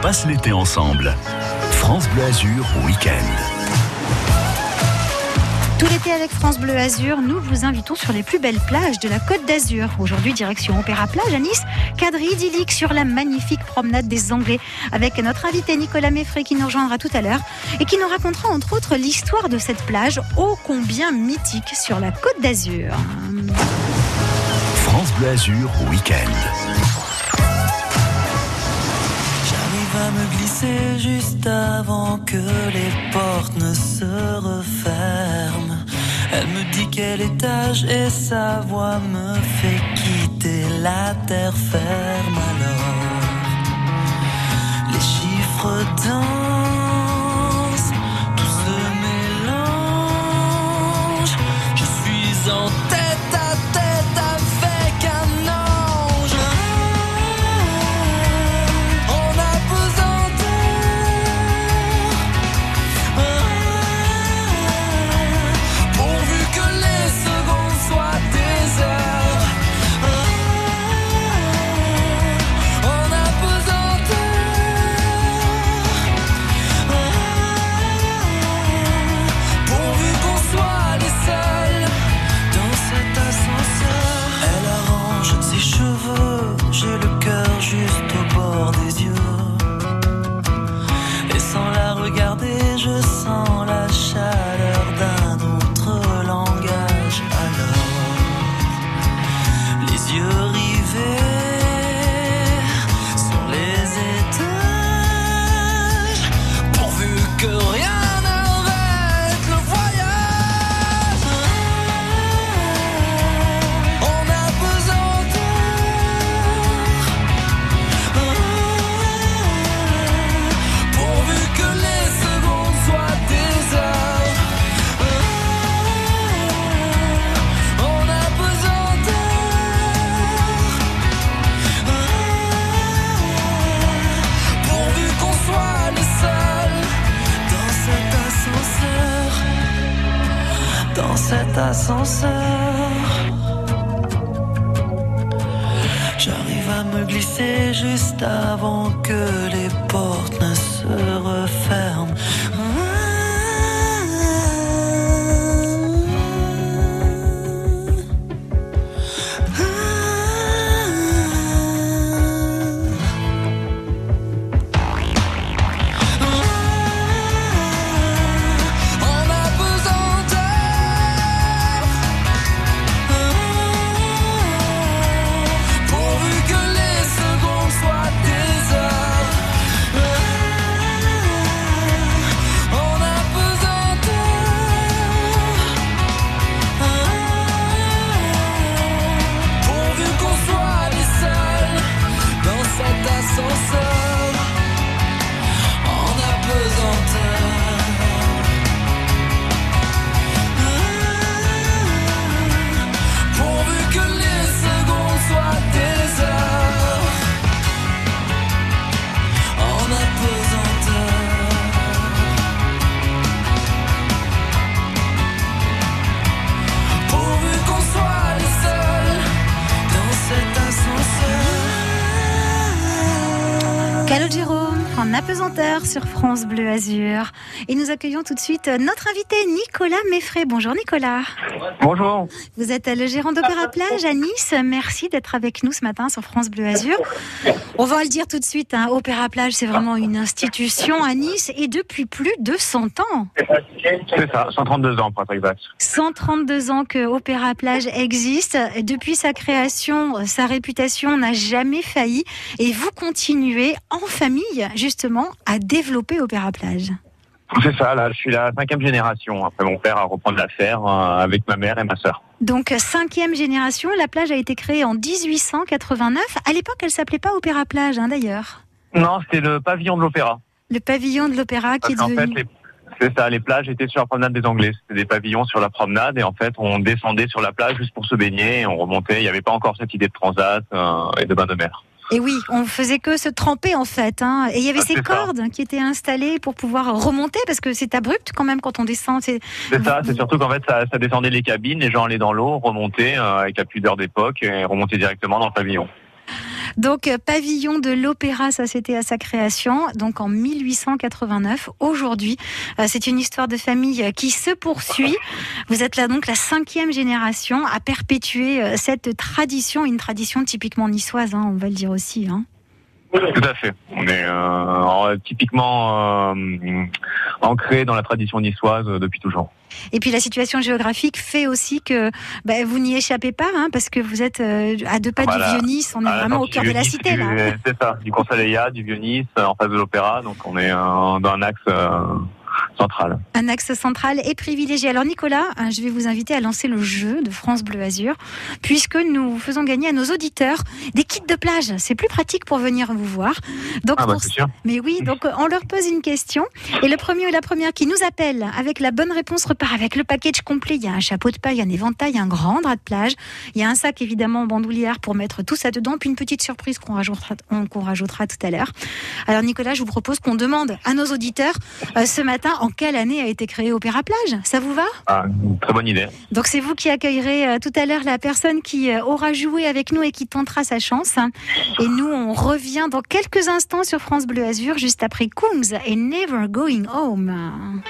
passe l'été ensemble. France Bleu Azur Week-end. Tout l'été avec France Bleu Azur, nous vous invitons sur les plus belles plages de la Côte d'Azur. Aujourd'hui, direction Opéra Plage à Nice, cadre idyllique sur la magnifique promenade des Anglais avec notre invité Nicolas Meffray qui nous rejoindra tout à l'heure et qui nous racontera entre autres l'histoire de cette plage ô combien mythique sur la Côte d'Azur. France Bleu Azur Week-end. Me glisser juste avant que les portes ne se referment. Elle me dit quel étage et sa voix me fait quitter la terre ferme alors. Les chiffres dansent, cet ascenseur. J'arrive à me glisser juste avant que les portes ne se referment. sur France Bleu Azur. Et nous accueillons tout de suite euh, notre invité Nicolas Meffray. Bonjour Nicolas. Bonjour. Vous êtes euh, le gérant d'Opéra Plage à Nice. Merci d'être avec nous ce matin sur France Bleu Azur. On va le dire tout de suite, hein, Opéra Plage, c'est vraiment une institution à Nice et depuis plus de 100 ans. C'est ça, 132 ans pour être exact. 132 ans que Opéra Plage existe. Depuis sa création, euh, sa réputation n'a jamais failli. Et vous continuez en famille, justement, à développer Opéra Plage. C'est ça, là, je suis la cinquième génération après mon père à reprendre l'affaire euh, avec ma mère et ma sœur. Donc, cinquième génération, la plage a été créée en 1889. À l'époque, elle s'appelait pas Opéra Plage, hein, d'ailleurs. Non, c'était le pavillon de l'opéra. Le pavillon de l'opéra qui est qu'en fait, devenu... les- c'est ça, les plages étaient sur la promenade des Anglais. C'était des pavillons sur la promenade et en fait, on descendait sur la plage juste pour se baigner et on remontait. Il n'y avait pas encore cette idée de transat euh, et de bain de mer. Et oui, on faisait que se tremper en fait. hein. Et il y avait Ah, ces ça. cordes qui étaient installées pour pouvoir remonter parce que c'est abrupt quand même quand on descend. C'est C'est ça, c'est surtout qu'en fait, ça, ça descendait les cabines, les gens allaient dans l'eau, remontaient euh, avec la pudeur d'époque et remontaient directement dans le pavillon. Donc, euh, pavillon de l'opéra, ça c'était à sa création, donc en 1889. Aujourd'hui, euh, c'est une histoire de famille euh, qui se poursuit. Vous êtes là donc la cinquième génération à perpétuer cette tradition, une tradition typiquement niçoise, hein, on va le dire aussi. Hein. Tout à fait. On est euh, typiquement euh, ancré dans la tradition niçoise euh, depuis toujours. Et puis la situation géographique fait aussi que bah, vous n'y échappez pas, hein, parce que vous êtes euh, à deux pas Voilà. du Vieux-Nice, on est Ah, vraiment au cœur de la cité là. C'est ça, du Conseil du Vieux-Nice, euh, en face de l'Opéra, donc on est euh, dans un axe euh, central. Un axe central et privilégié. Alors Nicolas, hein, je vais vous inviter à lancer le jeu de France Bleu Azur, puisque nous faisons gagner à nos auditeurs des kits de plage. C'est plus pratique pour venir vous voir. Donc Ah bah pour c'est sûr. Mais oui, donc euh, on leur pose une question et le premier ou la première qui nous appelle avec la bonne réponse repart avec le package complet. Il y a un chapeau de paille, un éventail, un grand drap de plage. Il y a un sac évidemment en bandoulière pour mettre tout ça dedans, puis une petite surprise qu'on rajoutera, on- qu'on rajoutera tout à l'heure. Alors Nicolas, je vous propose qu'on demande à nos auditeurs euh, ce matin en quelle année a été créé Opéra Plage? Ça vous va? Ah, une très bonne idée. donc c'est vous qui accueillerez euh, tout à l'heure la personne qui euh, aura joué avec nous et qui tentera sa chance. Et nous, on revient dans quelques instants sur France Bleu Azur, juste après Coombs et Never Going Home.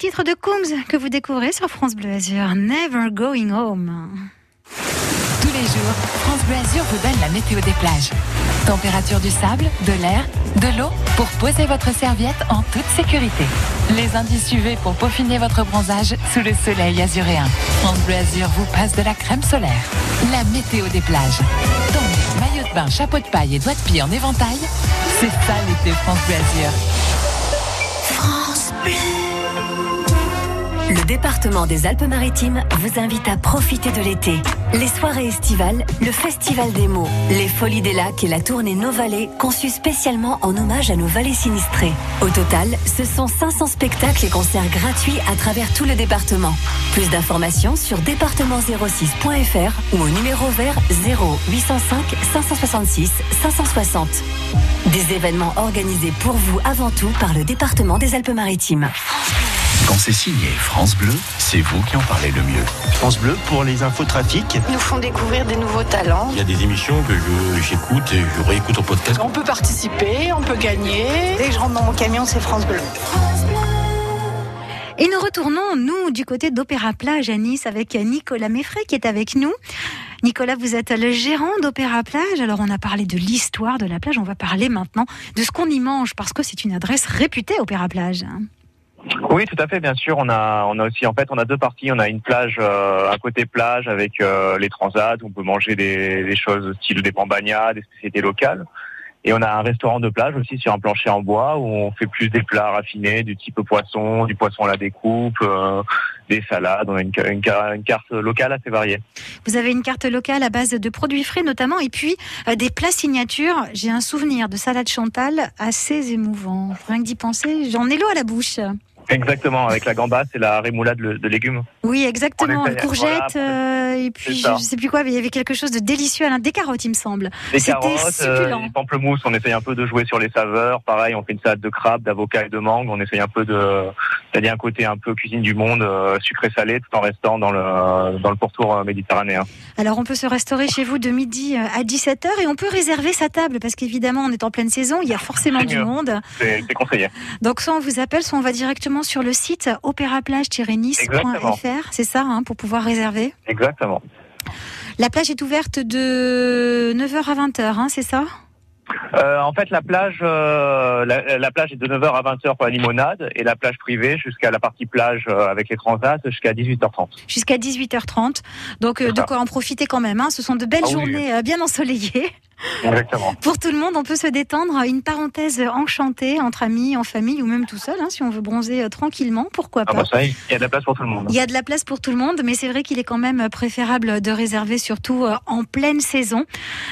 C'est le dernier titre de Coombs que vous découvrez sur France Bleu Azur, Never Going Home. Tous les jours, France Bleu Azur vous donne la météo des plages. Température du sable, de l'air, de l'eau pour poser votre serviette en toute sécurité. Les indices UV pour peaufiner votre bronzage sous le soleil azuréen. France Bleu Azur vous passe de la crème solaire. La météo des plages. Donc, maillot de bain, chapeau de paille et doigts de pied en éventail, c'est ça l'été France Bleu Azur. France Bleu. Le département des Alpes-Maritimes vous invite à profiter de l'été. Les soirées estivales, le Festival des mots, les Folies des Lacs et la tournée Nos Vallées conçus spécialement en hommage à nos vallées sinistrées. Au total, ce sont 500 spectacles et concerts gratuits à travers tout le département. Plus d'informations sur département06.fr ou au numéro vert 0 805 566 560. Des événements organisés pour vous avant tout par le département des Alpes-Maritimes. Quand c'est signé France Bleu, c'est vous qui en parlez le mieux. France Bleu pour les infos trafic. Ils nous font découvrir des nouveaux talents. Il y a des émissions que je- j'écoute et je réécoute au podcast. On peut participer, on peut gagner. Dès que je rentre dans mon camion, c'est France Bleu. Et nous retournons, nous, du côté d'Opéra Plage à Nice avec Nicolas Meffray qui est avec nous. Nicolas, vous êtes le gérant d'Opéra Plage. Alors, on a parlé de l'histoire de la plage. On va parler maintenant de ce qu'on y mange parce que c'est une adresse réputée, Opéra Plage. Oui, tout à fait, bien sûr. On a, on a aussi, en fait, on a deux parties. On a une plage, euh, un côté plage avec euh, les transats. où On peut manger des, choses style des pambagnas, des spécialités locales. Et on a un restaurant de plage aussi sur un plancher en bois où on fait plus des plats raffinés du type poisson, du poisson à la découpe, euh, des salades. On a une, ca- une ca- une carte locale assez variée. Vous avez une carte locale à base de produits frais notamment et puis des plats signatures. J'ai un souvenir de salade Chantal assez émouvant. Rien que d'y penser, j'en ai l'eau à la bouche. Exactement, avec la gambasse et la rémoulade de, légumes. Oui, exactement. Essaye, Courgettes voilà, euh, et puis c'est je sais plus quoi, mais il y avait quelque chose de délicieux à l'un des carottes, il me semble. Des C'était carottes, euh, succulent. des pamplemousses, on essaye un peu de jouer sur les saveurs. Pareil, on fait une salade de crabe, d'avocat et de mangue. On essaye un peu de, c'est-à-dire un côté un peu cuisine du monde, euh, sucré-salé, tout en restant dans le dans le pourtour euh, méditerranéen. Alors on peut se restaurer chez vous de midi euh, à 17h et on peut réserver sa table parce qu'évidemment on est en pleine saison, il y a forcément C'est du mieux. monde. C'est c'est conseillé. Donc soit on vous appelle, soit on va directement sur le site opéraplage-nice.fr, c'est ça, hein, pour pouvoir réserver. Exactement. La plage est ouverte de 9h à 20h, hein, c'est ça? Euh, en fait, la plage, euh, la, la plage est de 9h à 20h pour la limonade et la plage privée jusqu'à la partie plage euh, avec les transats jusqu'à 18h30. Jusqu'à 18h30. Donc de quoi en profiter quand même. Hein. Ce sont de belles Ah journées bien ensoleillées. Exactement. Pour tout le monde, on peut se détendre. Une parenthèse enchantée entre amis, en famille ou même tout seul, hein, si on veut bronzer euh, tranquillement, pourquoi Ah pas. bah ça, il y a de la place pour tout le monde. Il y a de la place pour tout le monde, mais c'est vrai qu'il est quand même préférable de réserver surtout euh, en pleine saison.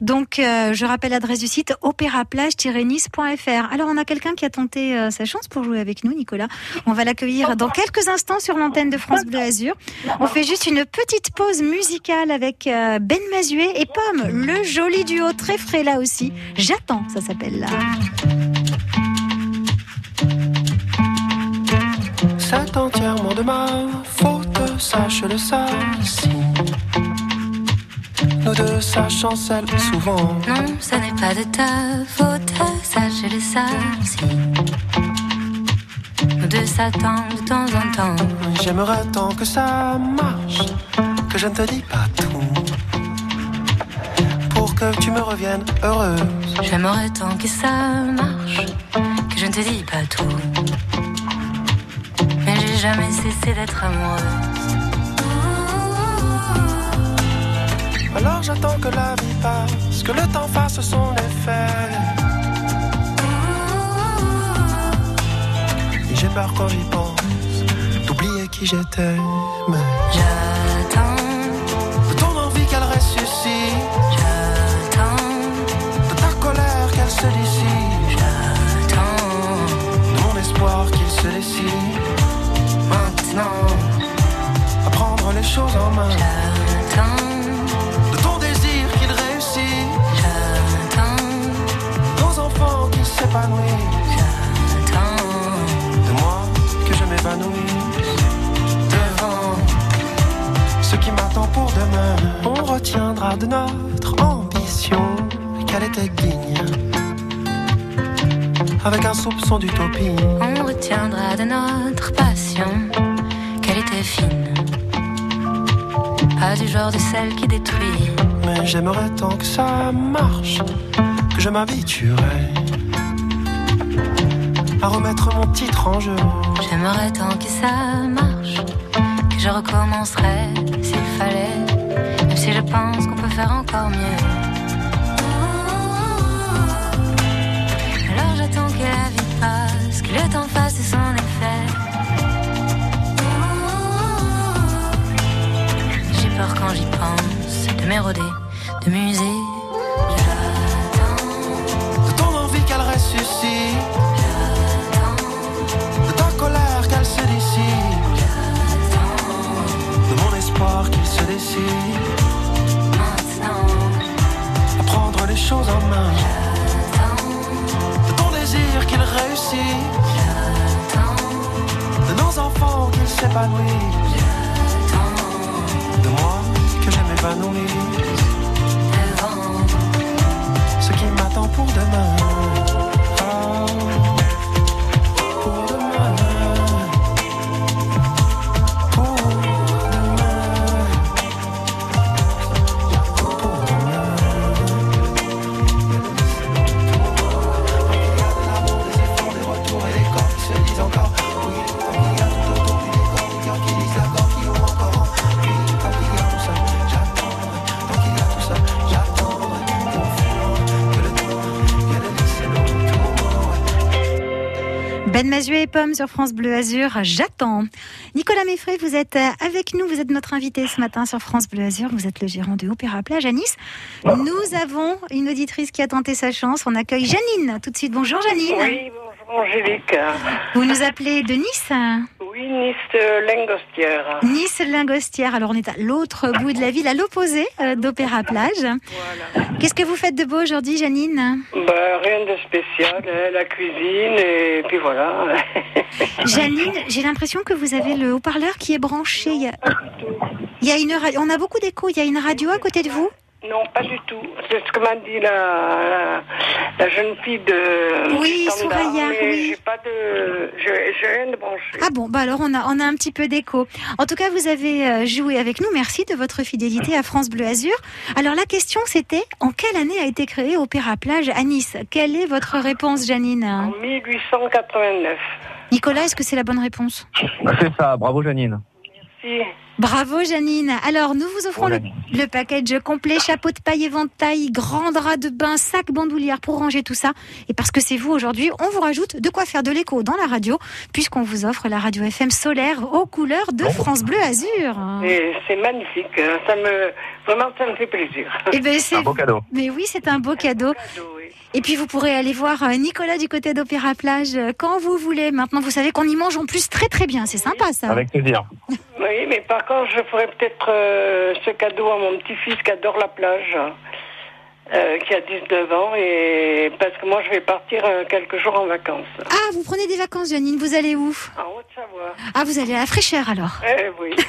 Donc, euh, je rappelle l'adresse du site opéraplage-nice.fr. Alors, on a quelqu'un qui a tenté sa chance pour jouer avec nous, Nicolas. On va l'accueillir dans quelques instants sur l'antenne de France Bleu Azur. On fait juste une petite pause musicale avec Ben Mazuet et Pomme, le joli duo très frais là aussi. J'attends, ça s'appelle là. C'est entièrement de ma faute, sache-le ça. Si nous deux, ça chancelle souvent. Non, ce n'est pas de ta faute, sache-le ça aussi. Nous deux s'attendent de temps en temps. J'aimerais tant que ça marche, que je ne te dis pas tu me reviennes heureuse. J'aimerais tant que ça marche, que je ne te dis pas tout. Mais j'ai jamais cessé d'être amoureuse. Alors j'attends que la vie passe, que le temps fasse son effet. Et j'ai peur quand j'y pense, d'oublier qui j'étais. Mais J'attends, de ton envie qu'elle ressuscite, qu'il se décide. Maintenant, à prendre les choses en main, J'attends, de ton désir qu'il réussit, j'attends, nos enfants j'attends. de moi que je m'évanouisse devant ce qui m'attend pour demain. On retiendra de notre ambition qu'elle était avec un soupçon d'utopie. On retiendra de notre passion qu'elle était fine. Pas du genre de celle qui détruit. Mais j'aimerais tant que ça marche, que je m'habituerais à remettre mon titre en jeu. J'aimerais tant que ça marche, que je recommencerais s'il fallait, même si je pense qu'on peut faire encore mieux. le temps fasse son effet. J'ai peur quand j'y pense de m'éroder, de muser. De ton envie qu'elle ressuscite. J'attends de ta colère qu'elle se dissipe. J'attends de mon espoir qu'il se décide. Nos enfants qu'ils s'épanouissent. De moi que je m'épanouisse. Ce qui m'attend pour demain. Mazuet et Pomme sur France Bleu Azur, j'attends. Nicolas Meffray, vous êtes euh, avec nous, vous êtes notre invité ce matin sur France Bleu Azur, vous êtes le gérant de Opéra Plage à Nice. Nous avons une auditrice qui a tenté sa chance, on accueille Janine tout de suite. Bonjour Janine. Oui, bonjour Angélique. Vous nous appelez de Nice Oui, Nice euh, Lingostière. Nice Lingostière, alors on est à l'autre bout de la ville, à l'opposé euh, d'Opéra Plage. Qu'est-ce que vous faites de beau aujourd'hui Janine? Bah, rien de spécial, hein, la cuisine et puis voilà. Janine, j'ai l'impression que vous avez le haut-parleur qui est branché. Il y a, il y a une radio, on a beaucoup d'écho, il y a une radio à côté de vous? Non, pas du tout. C'est ce que m'a dit la, la, la jeune fille de Oui, standard, Souraya, mais oui. j'ai pas de, j'ai j'ai rien de branché. Ah bon, bah alors on a, on a un petit peu d'écho. En tout cas, vous avez euh, joué avec nous. Merci de votre fidélité à France Bleu Azur. Alors la question c'était, en quelle année a été créé Opéra Plage à Nice? Quelle est votre réponse, Janine? En 1889. Nicolas, est-ce que c'est la bonne réponse? C'est ça, bravo Janine. Si. Bravo Janine. Alors nous vous offrons Oh, le, package complet, chapeau de paille éventail, grand drap de bain, sac bandoulière pour ranger tout ça. Et parce que c'est vous aujourd'hui, on vous rajoute de quoi faire de l'écho dans la radio, puisqu'on vous offre la radio FM solaire aux couleurs de France Bleu Azur. Et c'est magnifique. hein. Ça me, vraiment, ça me fait plaisir. Eh ben, c'est Un beau cadeau. Mais oui, c'est un beau cadeau. Et puis vous pourrez aller voir euh, Nicolas du côté d'Opéra Plage euh, quand vous voulez. Maintenant, vous savez qu'on y mange en plus très très bien. C'est sympa ça. Avec plaisir. Oui, mais par contre, je ferai peut-être euh, ce cadeau à mon petit-fils qui adore la plage, euh, qui a 19 ans, et parce que moi, je vais partir euh, quelques jours en vacances. Ah, vous prenez des vacances, Janine. Vous allez où? En Haute-Savoie. Ah, vous allez à la fraîcheur alors? Eh oui.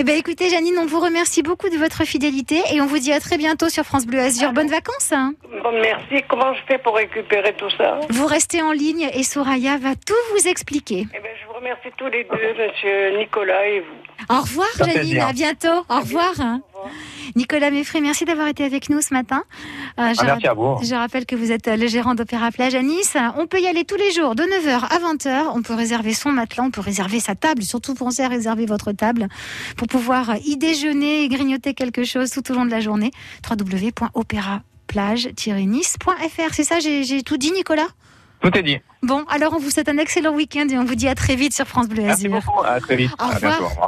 Eh ben, écoutez, Janine, on vous remercie beaucoup de votre fidélité et on vous dit à très bientôt sur France Bleu Azur. Bonnes vacances. hein. Bon, merci. Comment je fais pour récupérer tout ça? Vous restez en ligne et Soraya va tout vous expliquer. Eh remercie tous les deux, monsieur Nicolas et vous. Au revoir, Janine. À bientôt. Au revoir. Nicolas Meffray, merci d'avoir été avec nous ce matin. Euh, je Ah, merci rap- à vous. Je rappelle que vous êtes euh, le gérant d'Opéra Plage à Nice. On peut y aller tous les jours de 9h à 20h. On peut réserver son matelas, on peut réserver sa table. Surtout pensez à réserver votre table pour pouvoir y déjeuner et grignoter quelque chose tout au long de la journée. www.opéraplage-nice.fr. C'est ça, j'ai tout dit, Nicolas? Tout est dit. Bon, alors on vous souhaite un excellent week-end et on vous dit à très vite sur France Bleu Merci beaucoup. À très vite. Au À revoir. bientôt. Au revoir.